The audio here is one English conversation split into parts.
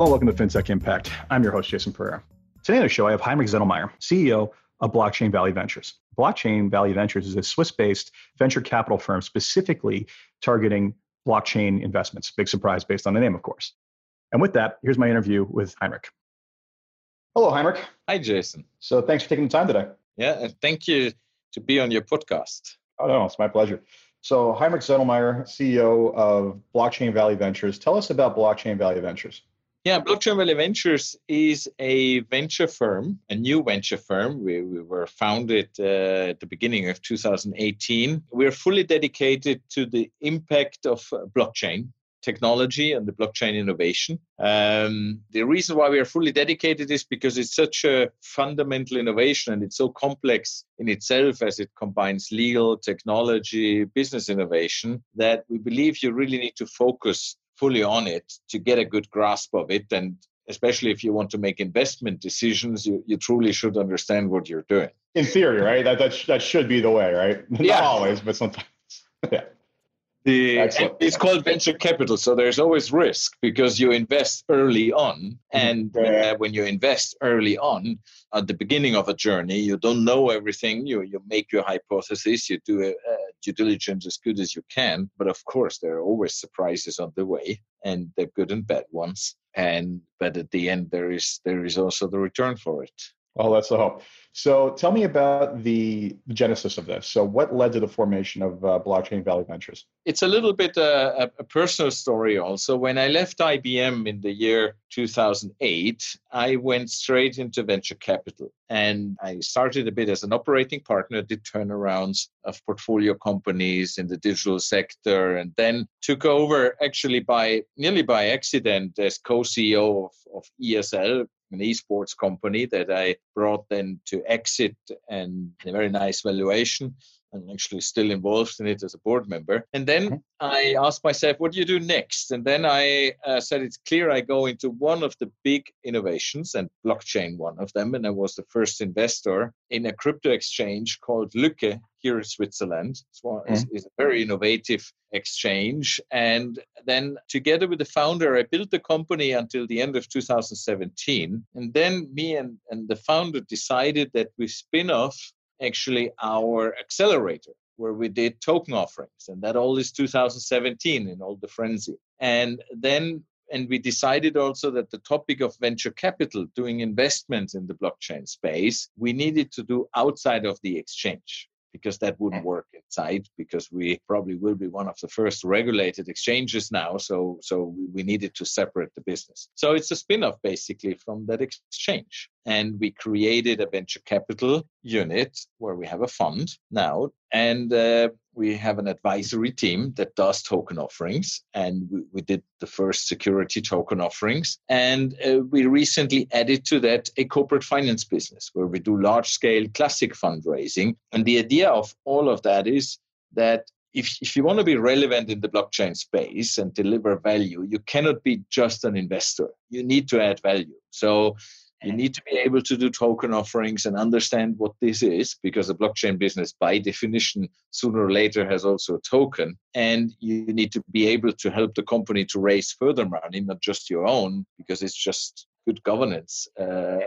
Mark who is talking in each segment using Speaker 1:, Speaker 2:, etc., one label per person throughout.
Speaker 1: Hello, welcome to FinTech Impact. I'm your host, Jason Pereira. Today on the show, I have Heinrich Zetlmayer, CEO of Blockchain Valley Ventures. Blockchain Valley Ventures is a Swiss based venture capital firm specifically targeting blockchain investments. Big surprise based on the name, of course. And with that, here's my interview with Heinrich. Hello, Heinrich.
Speaker 2: Hi, Jason.
Speaker 1: So thanks for taking the time today.
Speaker 2: Yeah, and thank you to be on your podcast.
Speaker 1: Oh, no, it's my pleasure. So, Heinrich Zetlmayer, CEO of Blockchain Valley Ventures. Tell us about Blockchain Valley Ventures.
Speaker 2: Yeah, Blockchain Valley Ventures is a venture firm, a new venture firm. We, we were founded uh, at the beginning of 2018. We're fully dedicated to the impact of uh, blockchain technology and the blockchain innovation. Um, the reason why we are fully dedicated is because it's such a fundamental innovation and it's so complex in itself as it combines legal, technology, business innovation that we believe you really need to focus fully on it to get a good grasp of it. And especially if you want to make investment decisions, you, you truly should understand what you're doing.
Speaker 1: In theory, right? That, that, that should be the way, right?
Speaker 2: Yeah.
Speaker 1: Not always, but sometimes. yeah.
Speaker 2: The, it's called venture capital, so there's always risk because you invest early on, mm-hmm. and uh, when you invest early on at the beginning of a journey, you don't know everything. You you make your hypothesis, you do a, a due diligence as good as you can, but of course there are always surprises on the way, and they're good and bad ones. And but at the end, there is there is also the return for it.
Speaker 1: Well, that's the hope. So tell me about the genesis of this. So what led to the formation of uh, Blockchain Valley Ventures?
Speaker 2: It's a little bit uh, a, personal story also. When I left IBM in the year 2008, I went straight into venture capital. And I started a bit as an operating partner, did turnarounds of portfolio companies in the digital sector, and then took over actually by nearly by accident as co-CEO of, of ESL, an esports company that I brought then to exit and a very nice valuation. I'm actually still involved in it as a board member. And then mm-hmm. I asked myself, what do you do next? And then I uh, said, it's clear I go into one of the big innovations and blockchain, one of them. And I was the first investor in a crypto exchange called Lykke here in Switzerland. It's, one, mm-hmm. it's, a very innovative exchange. And then together with the founder, I built the company until the end of 2017. And then me and, and the founder decided that we spin off actually our accelerator where we did token offerings and that all is 2017 in all the frenzy. And then and we decided also that the topic of venture capital doing investments in the blockchain space we needed to do outside of the exchange because that wouldn't work inside because we probably will be one of the first regulated exchanges now so so we needed to separate the business. So it's a spin-off basically from that exchange. And we created a venture capital unit where we have a fund now and uh, we have an advisory team that does token offerings and we, we did the first security token offerings and uh, we recently added to that a corporate finance business where we do large scale classic fundraising and the idea of all of that is that if, if you want to be relevant in the blockchain space and deliver value, you cannot be just an investor. You need to add value. So you need to be able to do token offerings and understand what this is because a blockchain business, by definition, sooner or later has also a token. And you need to be able to help the company to raise further money, not just your own, because it's just good governance uh,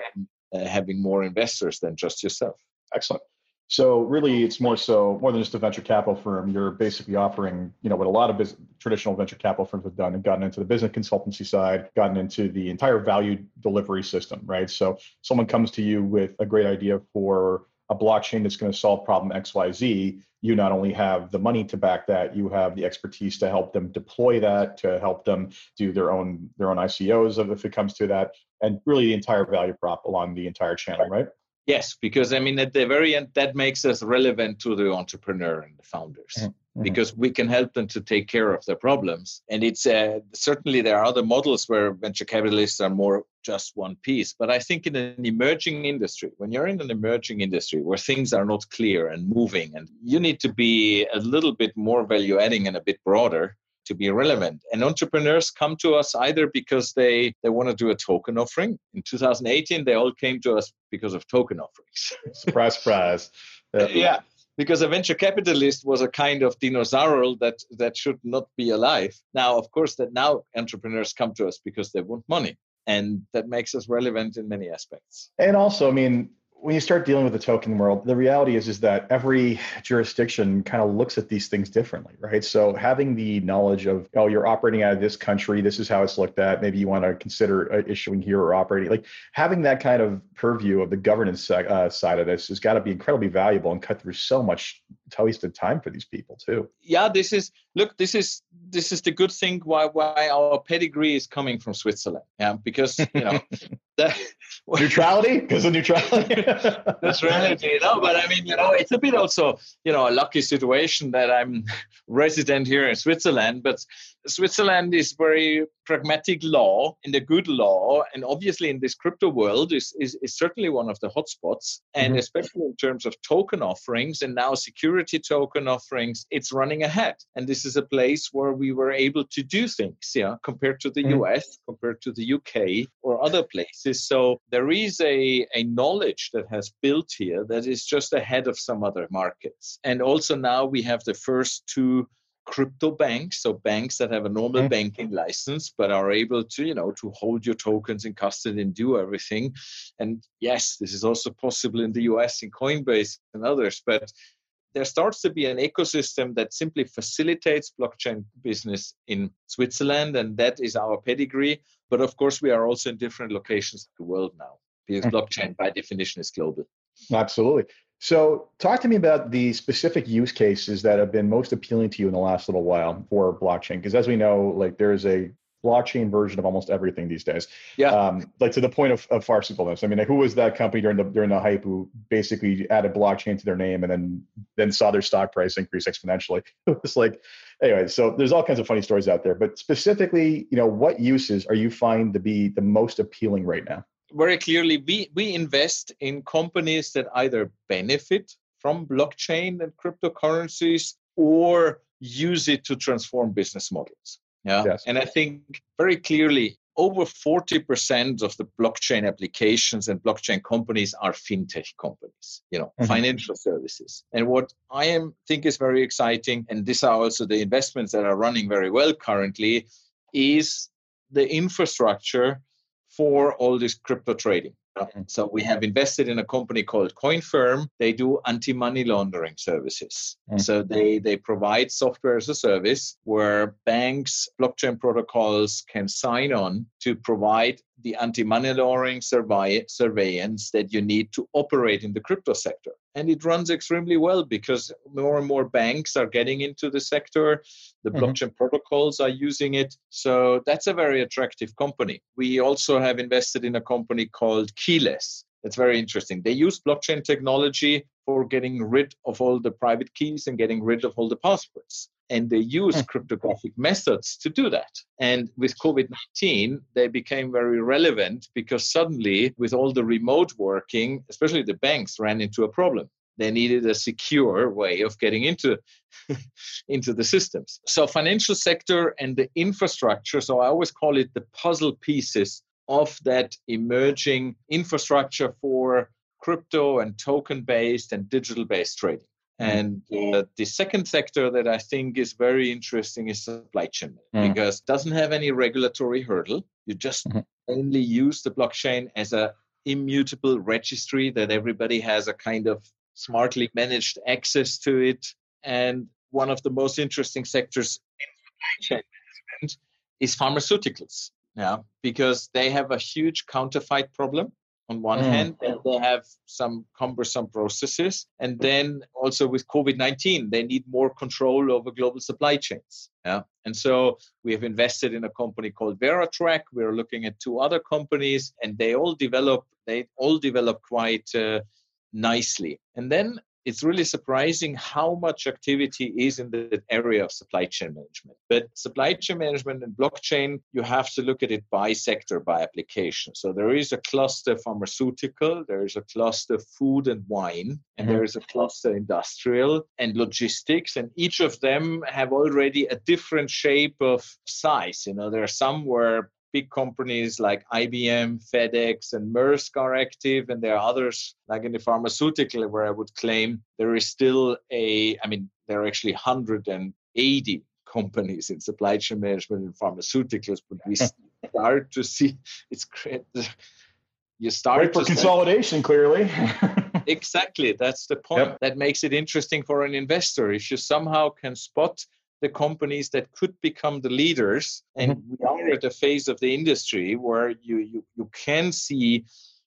Speaker 2: uh, having more investors than just yourself.
Speaker 1: Excellent. So really, it's more so more than just a venture capital firm. You're basically offering, you know, what a lot of business, traditional venture capital firms have done and gotten into the business consultancy side, gotten into the entire value delivery system, right? So someone comes to you with a great idea for a blockchain that's going to solve problem X, Y, Z. You not only have the money to back that, you have the expertise to help them deploy that, to help them do their own their own ICOs if it comes to that, and really the entire value prop along the entire channel, right?
Speaker 2: Yes, because I mean, at the very end, that makes us relevant to the entrepreneur and the founders mm-hmm. because we can help them to take care of their problems. And it's uh, certainly there are other models where venture capitalists are more just one piece. But I think in an emerging industry, when you're in an emerging industry where things are not clear and moving, and you need to be a little bit more value adding and a bit broader, to be relevant. And entrepreneurs come to us either because they, they want to do a token offering. In 2018, they all came to us because of token offerings.
Speaker 1: surprise, surprise.
Speaker 2: Uh, yeah. yeah. Because a venture capitalist was a kind of dinosaur that, that should not be alive. Now, of course, that now entrepreneurs come to us because they want money And that makes us relevant in many aspects.
Speaker 1: And also, I mean, when you start dealing with the token world, the reality is is that every jurisdiction kind of looks at these things differently, right? So having the knowledge of oh, you're operating out of this country, this is how it's looked at. Maybe you want to consider uh, issuing here or operating. Like having that kind of purview of the governance uh, side of this has got to be incredibly valuable and cut through so much wasted time for these people too.
Speaker 2: Yeah, this is look. This is this is the good thing why why our pedigree is coming from Switzerland. Yeah, because you know
Speaker 1: the, neutrality because of neutrality.
Speaker 2: neutrality, know. but I mean, you know, it's a bit also you know a lucky situation that I'm resident here in Switzerland, but Switzerland is very pragmatic law and a good law, and obviously in this crypto world is, is, is certainly one of the hotspots, and mm-hmm. especially in terms of token offerings and now security token offerings, it's running ahead. And this is a place where we were able to do things, yeah, compared to the mm-hmm. US, compared to the UK or other places. So there is a, a knowledge that has built here that is just ahead of some other markets. And also now we have the first two crypto banks so banks that have a normal mm-hmm. banking license but are able to you know to hold your tokens in custody and do everything and yes this is also possible in the us in coinbase and others but there starts to be an ecosystem that simply facilitates blockchain business in switzerland and that is our pedigree but of course we are also in different locations of the world now because mm-hmm. blockchain by definition is global
Speaker 1: absolutely so, talk to me about the specific use cases that have been most appealing to you in the last little while for blockchain. Because as we know, like there is a blockchain version of almost everything these days.
Speaker 2: Yeah. Um,
Speaker 1: like to the point of, of farcicalness. I mean, like who was that company during the during the hype who basically added blockchain to their name and then then saw their stock price increase exponentially? It was like, anyway. So there's all kinds of funny stories out there. But specifically, you know, what uses are you find to be the most appealing right now?
Speaker 2: Very clearly we, we invest in companies that either benefit from blockchain and cryptocurrencies or use it to transform business models. Yeah. Yes. And I think very clearly over 40% of the blockchain applications and blockchain companies are fintech companies, you know, mm-hmm. financial services. And what I am think is very exciting, and these are also the investments that are running very well currently, is the infrastructure for all this crypto trading. So we have invested in a company called CoinFirm. They do anti-money laundering services. Mm-hmm. So they they provide software as a service where banks, blockchain protocols can sign on to provide the anti-money laundering survey, surveillance that you need to operate in the crypto sector. And it runs extremely well because more and more banks are getting into the sector. The mm-hmm. blockchain protocols are using it. So that's a very attractive company. We also have invested in a company called Keyless. That's very interesting. They use blockchain technology for getting rid of all the private keys and getting rid of all the passwords and they use hmm. cryptographic methods to do that. And with COVID 19, they became very relevant because suddenly, with all the remote working, especially the banks ran into a problem. They needed a secure way of getting into, into the systems. So, financial sector and the infrastructure, so I always call it the puzzle pieces of that emerging infrastructure for crypto and token based and digital based trading. Mm. And uh, the second sector that I think is very interesting is supply chain mm. because it doesn't have any regulatory hurdle. You just mm-hmm. only use the blockchain as a immutable registry that everybody has a kind of smartly managed access to it. And one of the most interesting sectors in supply chain management is pharmaceuticals. Yeah, because they have a huge counterfeit problem on one mm. hand and they have some cumbersome processes and then also with covid-19 they need more control over global supply chains yeah? And so we have invested in a company called Veratrak. We're looking at two other companies and they all develop they all develop quite uh, nicely. And then it's really surprising how much activity is in the area of supply chain management. But supply chain management and blockchain, you have to look at it by sector, by application. So there is a cluster pharmaceutical, there is a cluster food and wine, and mm-hmm. there is a cluster industrial and logistics. And each of them have already a different shape of size. You know, there are some where big companies like IBM, FedEx, and Maersk are active, and there are others like in the pharmaceutical where I would claim there is still a, I mean, there are actually 180 companies in supply chain management and pharmaceuticals, but we start to see it's great. You start
Speaker 1: Great for consolidation, clearly.
Speaker 2: exactly. That's the point. Yep. That makes it interesting for an investor. If you somehow can spot the companies that could become the leaders, and mm-hmm. we are at a phase of the industry where you, you, you can see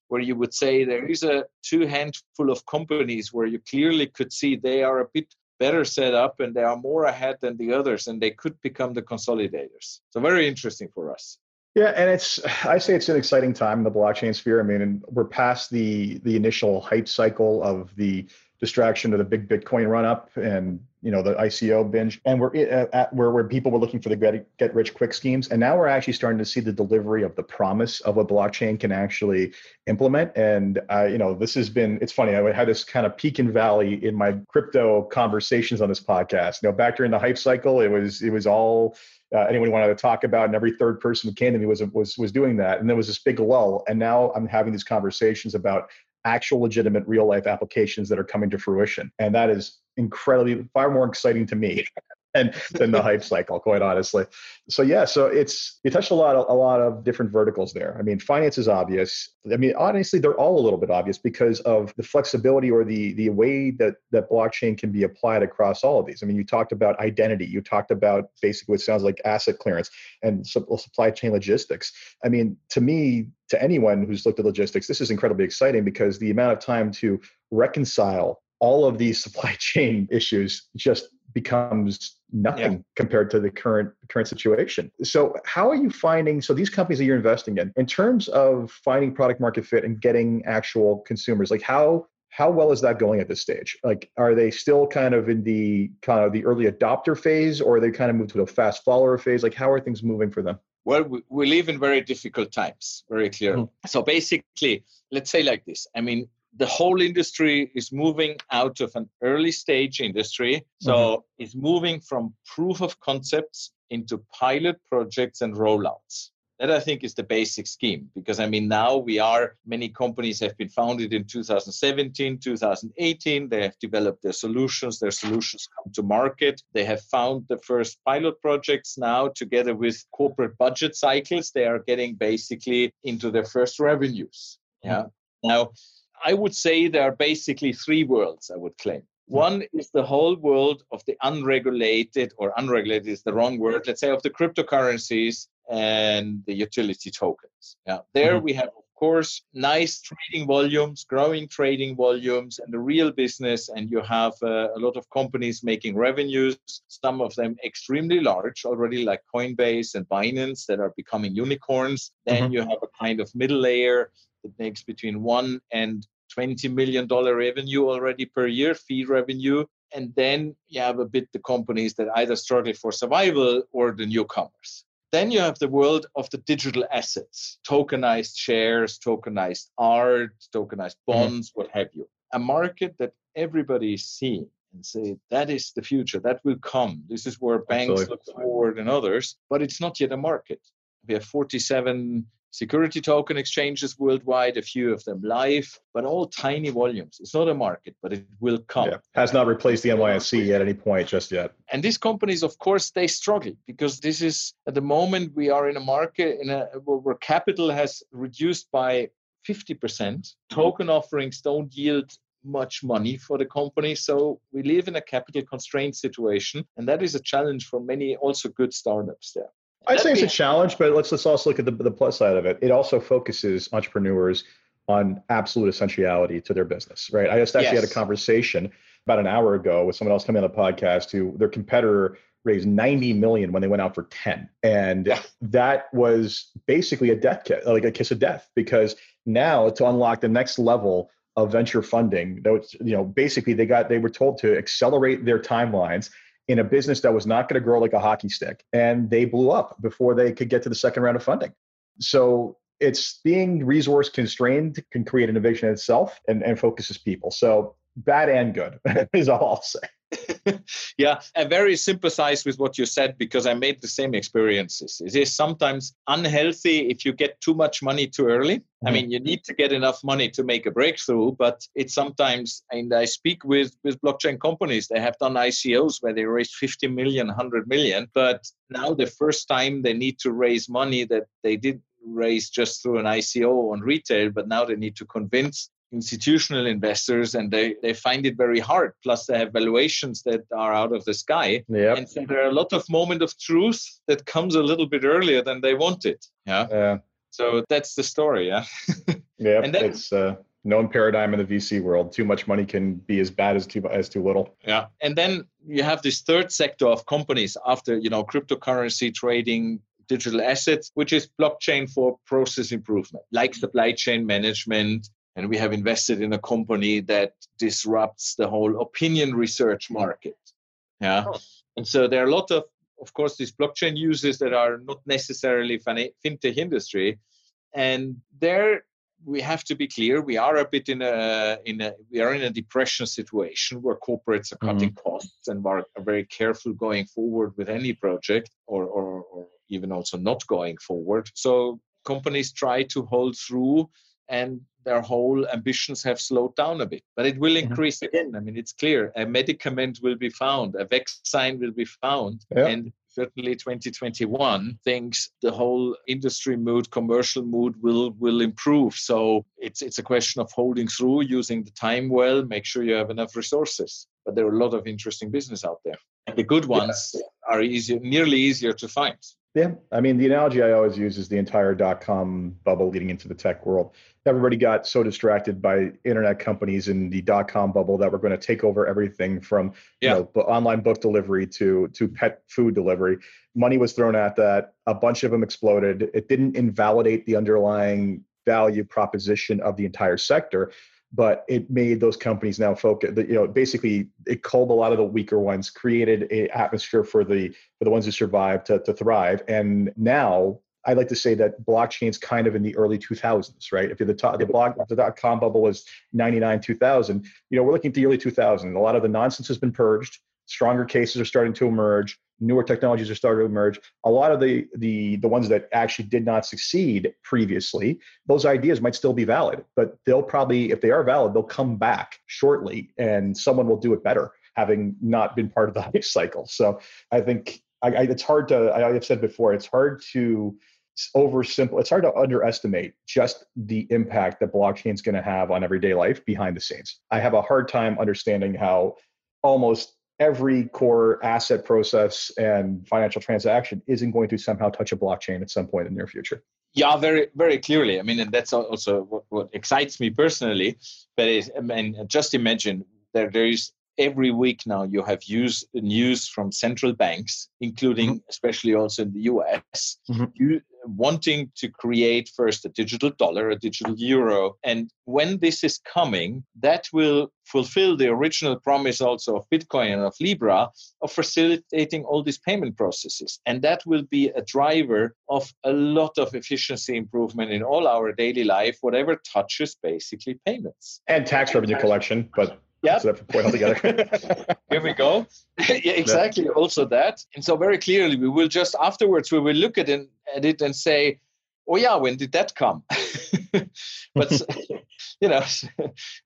Speaker 2: where you would say there is a two handful of companies where you clearly could see they are a bit better set up and they are more ahead than the others and they could become the consolidators. So very interesting for us.
Speaker 1: Yeah, and it's I say it's an exciting time in the blockchain sphere. I mean, and we're past the the initial hype cycle of the distraction of the big Bitcoin run up and you know the ICO binge, and we're at where where people were looking for the get, get rich quick schemes, and now we're actually starting to see the delivery of the promise of what blockchain can actually implement. And uh, you know this has been it's funny I had this kind of peak and valley in my crypto conversations on this podcast. You know, back during the hype cycle, it was it was all uh, anyone wanted to talk about, and every third person who came to me was was was doing that. And there was this big lull, and now I'm having these conversations about actual legitimate real life applications that are coming to fruition, and that is incredibly far more exciting to me than, than the hype cycle, quite honestly. So yeah, so it's you touched a lot of, a lot of different verticals there. I mean, finance is obvious. I mean, honestly, they're all a little bit obvious because of the flexibility or the the way that that blockchain can be applied across all of these. I mean, you talked about identity, you talked about basically what sounds like asset clearance and supply chain logistics. I mean, to me, to anyone who's looked at logistics, this is incredibly exciting because the amount of time to reconcile all of these supply chain issues just becomes nothing yeah. compared to the current current situation. So how are you finding so these companies that you're investing in in terms of finding product market fit and getting actual consumers like how how well is that going at this stage? Like are they still kind of in the kind of the early adopter phase or are they kind of moved to a fast follower phase? Like how are things moving for them?
Speaker 2: Well, we, we live in very difficult times, very clearly. Mm-hmm. So basically, let's say like this. I mean, the whole industry is moving out of an early stage industry. So mm-hmm. it's moving from proof of concepts into pilot projects and rollouts. That I think is the basic scheme because I mean, now we are, many companies have been founded in 2017, 2018. They have developed their solutions, their solutions come to market. They have found the first pilot projects now together with corporate budget cycles. They are getting basically into their first revenues. Yeah. Mm-hmm. Now, I would say there are basically three worlds, I would claim. Hmm. One is the whole world of the unregulated, or unregulated is the wrong word, let's say of the cryptocurrencies and the utility tokens. Yeah, there mm-hmm. we have, of course, nice trading volumes, growing trading volumes, and the real business. And you have uh, a lot of companies making revenues, some of them extremely large already, like Coinbase and Binance, that are becoming unicorns. Then mm-hmm. you have a kind of middle layer that makes between one and 20 million dollar revenue already per year, fee revenue. And then you have a bit the companies that either struggle for survival or the newcomers. Then you have the world of the digital assets, tokenized shares, tokenized art, tokenized mm-hmm. bonds, mm-hmm. what have you. A market that everybody is seeing and say that is the future, that will come. This is where banks Absolutely. look forward and others, but it's not yet a market. We have 47 security token exchanges worldwide, a few of them live, but all tiny volumes. It's not a market, but it will come. Yeah.
Speaker 1: Has not replaced the NYSE at any point just yet.
Speaker 2: And these companies, of course, they struggle because this is at the moment we are in a market in a where capital has reduced by 50%. Token offerings don't yield much money for the company. So we live in a capital constraint situation. And that is a challenge for many also good startups there.
Speaker 1: I'd say it's a challenge, but let's let's also look at the, the plus side of it. It also focuses entrepreneurs on absolute essentiality to their business, right? I just actually yes. had a conversation about an hour ago with someone else coming on the podcast who their competitor raised 90 million when they went out for 10 and yeah. that was basically a death kiss like a kiss of death because now to unlock the next level of venture funding that was, you know basically they got they were told to accelerate their timelines in a business that was not going to grow like a hockey stick. And they blew up before they could get to the second round of funding. So it's being resource constrained can create innovation in itself and, and focuses people. So bad and good is all I'll say.
Speaker 2: yeah, I very sympathize with what you said because I made the same experiences. It is sometimes unhealthy if you get too much money too early. Mm-hmm. I mean, you need to get enough money to make a breakthrough, but it's sometimes, and I speak with, with blockchain companies, they have done ICOs where they raised 50 million, 100 million, but now the first time they need to raise money that they did raise just through an ICO on retail, but now they need to convince institutional investors and they, they find it very hard. Plus they have valuations that are out of the sky.
Speaker 1: Yep.
Speaker 2: and so there are a lot of moment of truth that comes a little bit earlier than they wanted yeah?
Speaker 1: Yeah.
Speaker 2: So that's the story yeah?
Speaker 1: Yeah and then, it's uh known paradigm in the vc world. Too much money can be as bad as too as too little.
Speaker 2: Yeah. And then you have this third sector of companies after you know cryptocurrency trading digital assets, which is blockchain for process improvement, like supply chain management, and we have invested in a company that disrupts the whole opinion research market yeah oh. and so there are a lot of of course these blockchain users that are not necessarily fintech industry and there we have to be clear we are a bit in a in a we are in a depression situation where corporates are cutting mm-hmm. costs and are, are, very careful going forward with any project or, or or even also not going forward so companies try to hold through and their whole ambitions have slowed down a bit. But it will mm-hmm. increase again. I mean, it's clear a medicament will be found, a vaccine will be found, yeah. and certainly 2021 thinks the whole industry mood, commercial mood will will improve. So it's it's a question of holding through, using the time well, make sure you have enough resources. But there are a lot of interesting business out there. And the good ones yeah. are easier, nearly easier to find.
Speaker 1: Yeah, I mean, the analogy I always use is the entire dot com bubble leading into the tech world. Everybody got so distracted by internet companies in the dot com bubble that we're going to take over everything from yeah. you know, online book delivery to to pet food delivery. Money was thrown at that. A bunch of them exploded. It didn't invalidate the underlying value proposition of the entire sector but it made those companies now focus you know basically it culled a lot of the weaker ones created an atmosphere for the for the ones who survived to, to thrive and now I like to say that blockchain's kind of in the early 2000s, right? If you're the top, the block, the dot com bubble was 99, 2000. You know, we're looking at the early 2000s. A lot of the nonsense has been purged. Stronger cases are starting to emerge newer technologies are starting to emerge. A lot of the the the ones that actually did not succeed previously those ideas might still be valid but they'll probably if they are valid they'll come back shortly and someone will do it better having not been part of the hype cycle. So i think I, I, it's hard to I, have said before it's hard to oversimple it's hard to underestimate just the impact that blockchain is going to have on everyday life behind the scenes. I have a hard time understanding how almost every core asset process and financial transaction isn't going to somehow touch a blockchain at some point in the near future.
Speaker 2: Yeah, very, very clearly. I mean, and that's also what, what excites me personally. But is, I mean, just imagine that there is every week now you have use, news from central banks, including mm-hmm. especially also in the US, mm-hmm. Wanting to create first a digital dollar, a digital euro. And when this is coming, that will fulfill the original promise also of Bitcoin and of Libra of facilitating all these payment processes. And that will be a driver of a lot of efficiency improvement in all our daily life, whatever touches basically payments.
Speaker 1: And tax revenue collection, but
Speaker 2: yeah.
Speaker 1: So that point altogether.
Speaker 2: Here we go. yeah, exactly. Yeah. Also that. And so very clearly we will just afterwards we will look at it, at it and say, oh yeah, when did that come? but you know,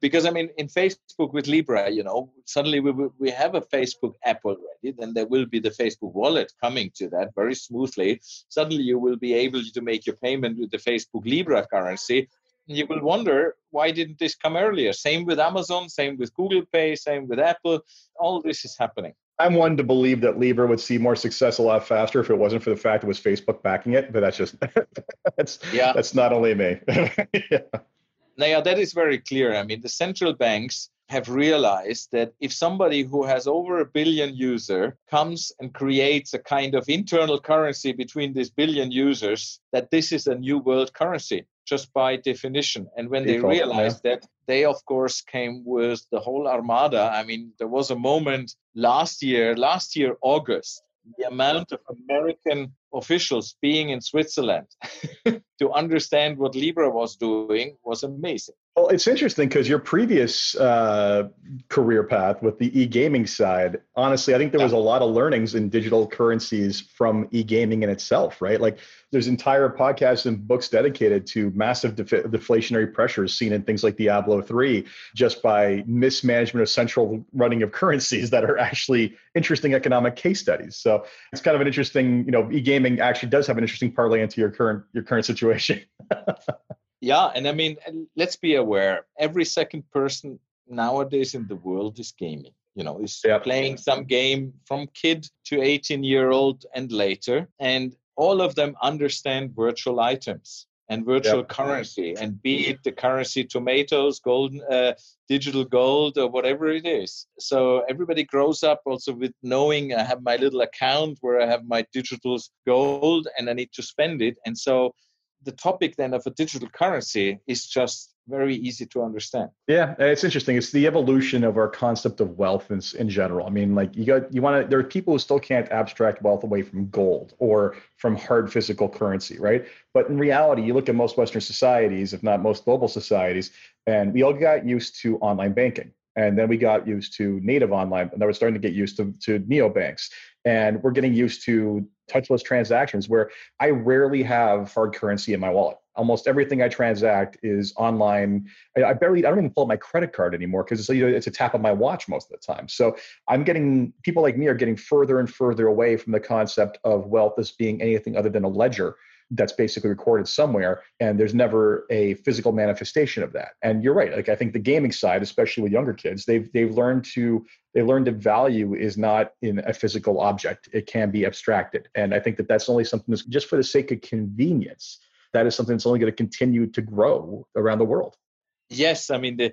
Speaker 2: because I mean, in Facebook with Libra, you know, suddenly we we have a Facebook app already. Then there will be the Facebook wallet coming to that very smoothly. Suddenly you will be able to make your payment with the Facebook Libra currency you will wonder why didn't this come earlier? Same with amazon same with google pay same with apple. All this is happening.
Speaker 1: I'm one to believe that libra would see more success a lot faster if it wasn't for the fact it was facebook backing it but that's just that's yeah. that's not only me.
Speaker 2: Yeah. now yeah, that is very clear. I mean the central banks have realized that if somebody who has over a billion user comes and creates a kind of internal currency between these billion users that this is a new world currency just by definition. And when Default, they realized yeah. that, they of course came with the whole armada. I mean, there was a moment last year, last year, August, the amount of American officials being in Switzerland to understand what Libra was doing was amazing.
Speaker 1: Well, it's interesting because your previous uh, career path with the e-gaming side, honestly, I think there was a lot of learnings in digital currencies from e-gaming in itself, right? Like there's entire podcasts and books dedicated to massive def- deflationary pressures seen in things like Diablo 3 just by mismanagement of central running of currencies that are actually interesting economic case studies. So it's kind of an interesting, you know, e-gaming actually does have an interesting parlay into your current your current situation.
Speaker 2: Yeah, and I mean, let's be aware. Every second person nowadays in the world is gaming. You know, is yep. playing some game from kid to 18 year old and later, and all of them understand virtual items and virtual yep. currency, and be it the currency tomatoes, golden, uh, digital gold, or whatever it is. So everybody grows up also with knowing I have my little account where I have my digital gold and I need to spend it, and so the topic then of a digital currency is just very easy to understand.
Speaker 1: Yeah, it's interesting. It's the evolution of our concept of wealth in, in general. I mean, like you got you want to. There are people who still can't abstract wealth away from gold or from hard physical currency, right? But in reality, you look at most Western societies, if not most global societies, and we all got used to online banking. And then we got used to native online, and then we're starting to get used to, to neobanks. And we're getting used to touchless transactions where I rarely have hard currency in my wallet. Almost everything I transact is online. I, barely, I don't even pull up my credit card anymore because it's, you know, it's a tap on my watch most of the time. So I'm getting, people like me are getting further and further away from the concept of wealth as being anything other than a ledger that's basically recorded somewhere and there's never a physical manifestation of that and you're right like i think the gaming side especially with younger kids they've they've learned to they learned that value is not in a physical object it can be abstracted and i think that that's only something that's just for the sake of convenience that is something that's only going to continue to grow around the world.
Speaker 2: Yes i mean the,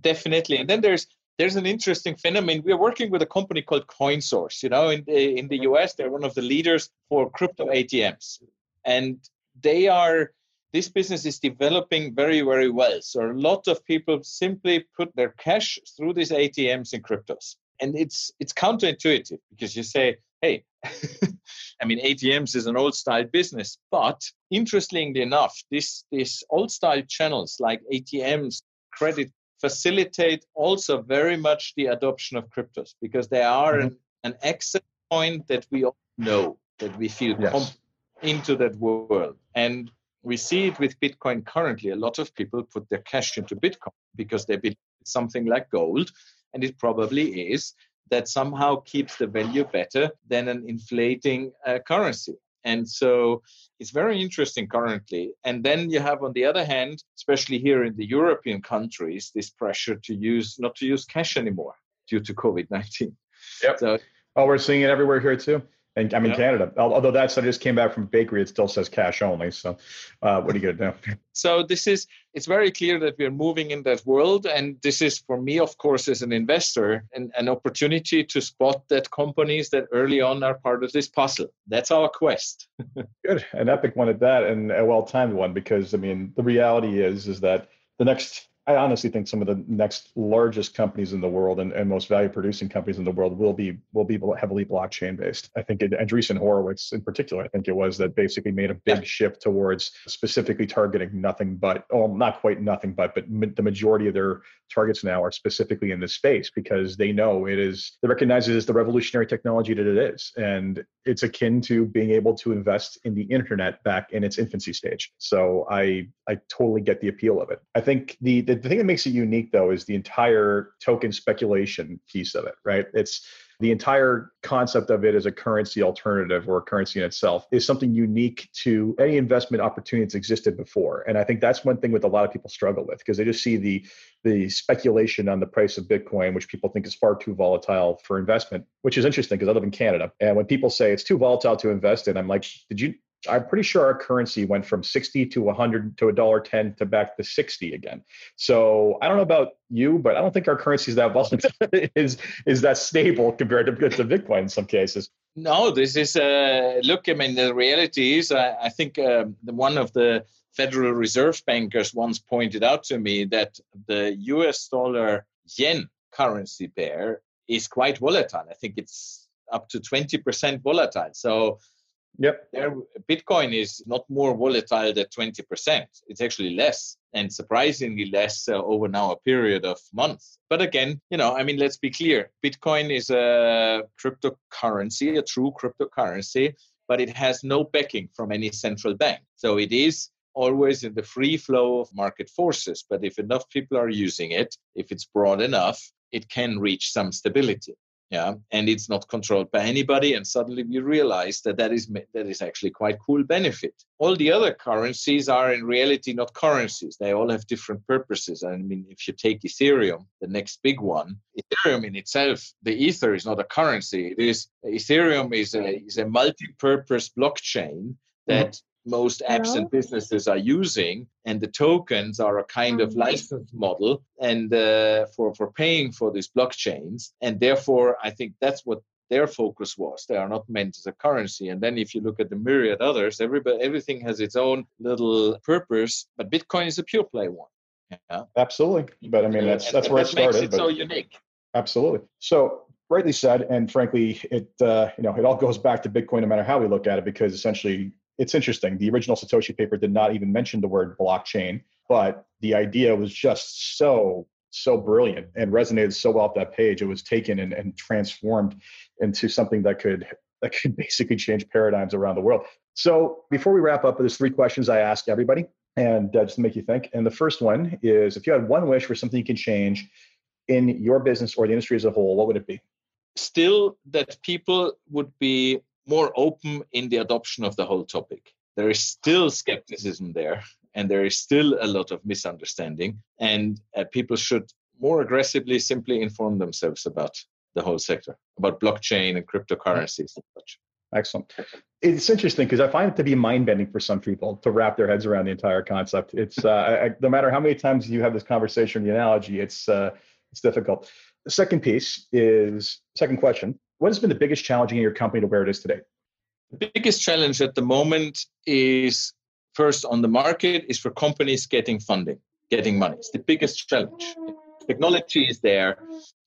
Speaker 2: definitely. And then there's there's an interesting phenomenon. We're working with a company called CoinSource. You know, in the in the US, they're one of the leaders for crypto ATMs and they are this business is developing very very well. So a lot of people simply put their cash through these atms in cryptos. And it's it's counterintuitive because you say hey i mean atms is an old style business but interestingly enough this this old style channels like atms credit facilitate also very much the adoption of cryptos because they are mm-hmm. an, an access point that we all know that we feel yes into that world. And we see it with Bitcoin currently. A lot of people put their cash into Bitcoin because they believe it's something like gold, and it probably is. That somehow keeps the value better than an inflating uh, currency. And so it's very interesting currently. And then you have, on the other hand, especially here in the European countries, this pressure to use not to use cash anymore due to COVID 19.
Speaker 1: Yep. So, oh, we're seeing it everywhere here too. And I'm in Canada. Although that's I just came back from bakery, it still says cash only. So, uh, what are you gonna do?
Speaker 2: So this is it's very clear that we're moving in that world, and this is for me, of course, as an investor, an, an opportunity to spot that companies that early on are part of this puzzle. That's our quest.
Speaker 1: Good, an epic one at that, and a well-timed one because I mean the reality is is that the next I honestly think some of the next largest companies in the world and, and most value producing companies in the world will be will be heavily blockchain based. I think it, Andreessen Horowitz in particular, I think it was that basically made a big yeah. shift towards specifically targeting nothing but, well, not quite nothing but, but ma- the majority of their targets now are specifically in this space because they know it is, they recognize it as the revolutionary technology that it is. And it's akin to being able to invest in the internet back in its infancy stage. So I, I totally get the appeal of it. I think the, the the, thing that makes it unique though is the entire token speculation piece of it, right? It's the entire concept of it as a currency alternative or a currency in itself is something unique to any investment opportunity that's existed before. And I think that's one thing with a lot of people struggle with because they just see the the speculation on the price of Bitcoin, which people think is far too volatile for investment, which is interesting because I live in Canada. And when people say it's too volatile to invest in, I'm like, did you I'm pretty sure our currency went from 60 to 100 to a dollar 10 to back to 60 again. So I don't know about you, but I don't think our currency is that volatile, is is that stable compared to, to Bitcoin in some cases.
Speaker 2: No, this is uh, look. I mean, the reality is, I, I think um, one of the Federal Reserve bankers once pointed out to me that the U.S. dollar yen currency pair is quite volatile. I think it's up to 20% volatile. So
Speaker 1: Yep.
Speaker 2: There, Bitcoin is not more volatile than 20%. It's actually less and surprisingly less uh, over now a period of months. But again, you know, I mean, let's be clear Bitcoin is a cryptocurrency, a true cryptocurrency, but it has no backing from any central bank. So it is always in the free flow of market forces. But if enough people are using it, if it's broad enough, it can reach some stability yeah and it's not controlled by anybody and suddenly we realize that that is that is actually quite cool benefit. All the other currencies are in reality not currencies. They all have different purposes. I mean if you take ethereum the next big one ethereum in itself the ether is not a currency. It is ethereum is a is a multi-purpose blockchain that mm-hmm most apps and businesses are using and the tokens are a kind of license model and uh, for for paying for these blockchains and therefore i think that's what their focus was. They are not meant as a currency and then if you look at the myriad others everybody everything has its own little purpose but bitcoin is a pure play one.
Speaker 1: Yeah. Absolutely but i mean that's that's and where
Speaker 2: that
Speaker 1: it started
Speaker 2: makes it so unique.
Speaker 1: Absolutely. So rightly said and frankly it uh, you know it all goes back to bitcoin no matter how we look at it because essentially it's interesting. The original Satoshi paper did not even mention the word blockchain, but the idea was just so so brilliant and resonated so well off that page. It was taken and, and transformed into something that could that could basically change paradigms around the world. So before we wrap up, there's three questions I ask everybody, and uh, just to make you think. And the first one is, if you had one wish for something you can change in your business or the industry as a whole, what would it be?
Speaker 2: Still, that people would be more open in the adoption of the whole topic. There is still skepticism there, and there is still a lot of misunderstanding, and uh, people should more aggressively simply inform themselves about the whole sector, about blockchain and cryptocurrencies and such.
Speaker 1: Excellent. It's interesting because I find it to be mind bending for some people to wrap their heads around the entire concept. It's uh, I, no matter how many times you have this conversation, the analogy, it's uh, it's difficult. The second piece is second question what has been the biggest challenge in your company to where it is today?
Speaker 2: The biggest challenge at the moment is first on the market is for companies getting funding, getting money. It's the biggest challenge. Technology is there,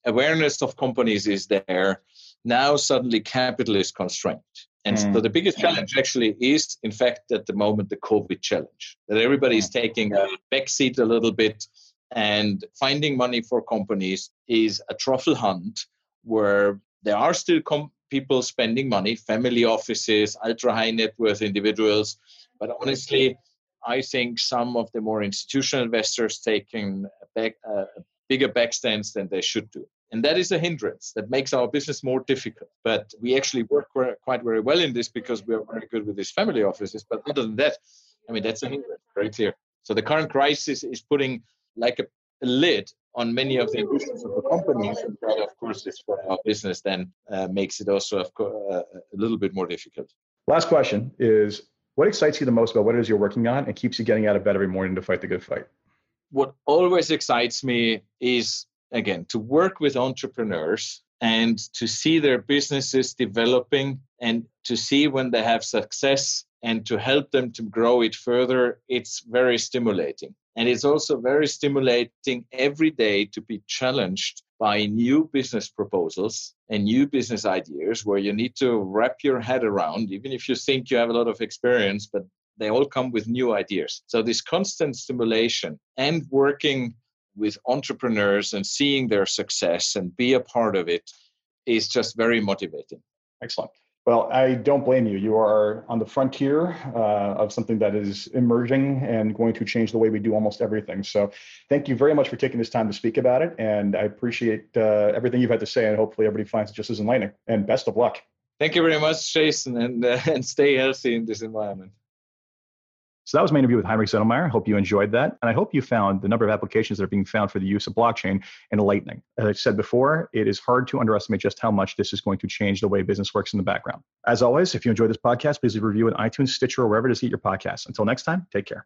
Speaker 2: awareness of companies is there. Now suddenly capital is constrained. And mm. so the biggest challenge actually is, in fact, at the moment, the COVID challenge. That everybody is taking a backseat a little bit and finding money for companies is a truffle hunt where there are still com- people spending money, family offices, ultra high net worth individuals. But honestly, I think some of the more institutional investors taking a, back, a bigger backstands than they should do. And that is a hindrance that makes our business more difficult. But we actually work quite very well in this because we are very good with these family offices. But other than that, I mean, that's a hindrance, very clear. So the current crisis is putting like a, a lid on many of the ambitions of the companies. And that, of course, is for our business then uh, makes it also of course, uh, a little bit more difficult.
Speaker 1: Last question is what excites you the most about what it is you're working on and keeps you getting out of bed every morning to fight the good fight?
Speaker 2: What always excites me is, again, to work with entrepreneurs and to see their businesses developing and to see when they have success and to help them to grow it further. It's very stimulating. And it's also very stimulating every day to be challenged by new business proposals and new business ideas where you need to wrap your head around, even if you think you have a lot of experience, but they all come with new ideas. So, this constant stimulation and working with entrepreneurs and seeing their success and be a part of it is just very motivating.
Speaker 1: Excellent. Well, I don't blame you. You are on the frontier uh, of something that is emerging and going to change the way we do almost everything. So, thank you very much for taking this time to speak about it. And I appreciate uh, everything you've had to say. And hopefully, everybody finds it just as enlightening. And best of luck.
Speaker 2: Thank you very much, Jason, and, uh, and stay healthy in this environment.
Speaker 1: So that was my interview with Heinrich Zetlmayer. Hope you enjoyed that. And I hope you found the number of applications that are being found for the use of blockchain enlightening. As I said before, it is hard to underestimate just how much this is going to change the way business works in the background. As always, if you enjoyed this podcast, please leave a review in iTunes, Stitcher, or wherever you get your podcasts. Until next time, take care.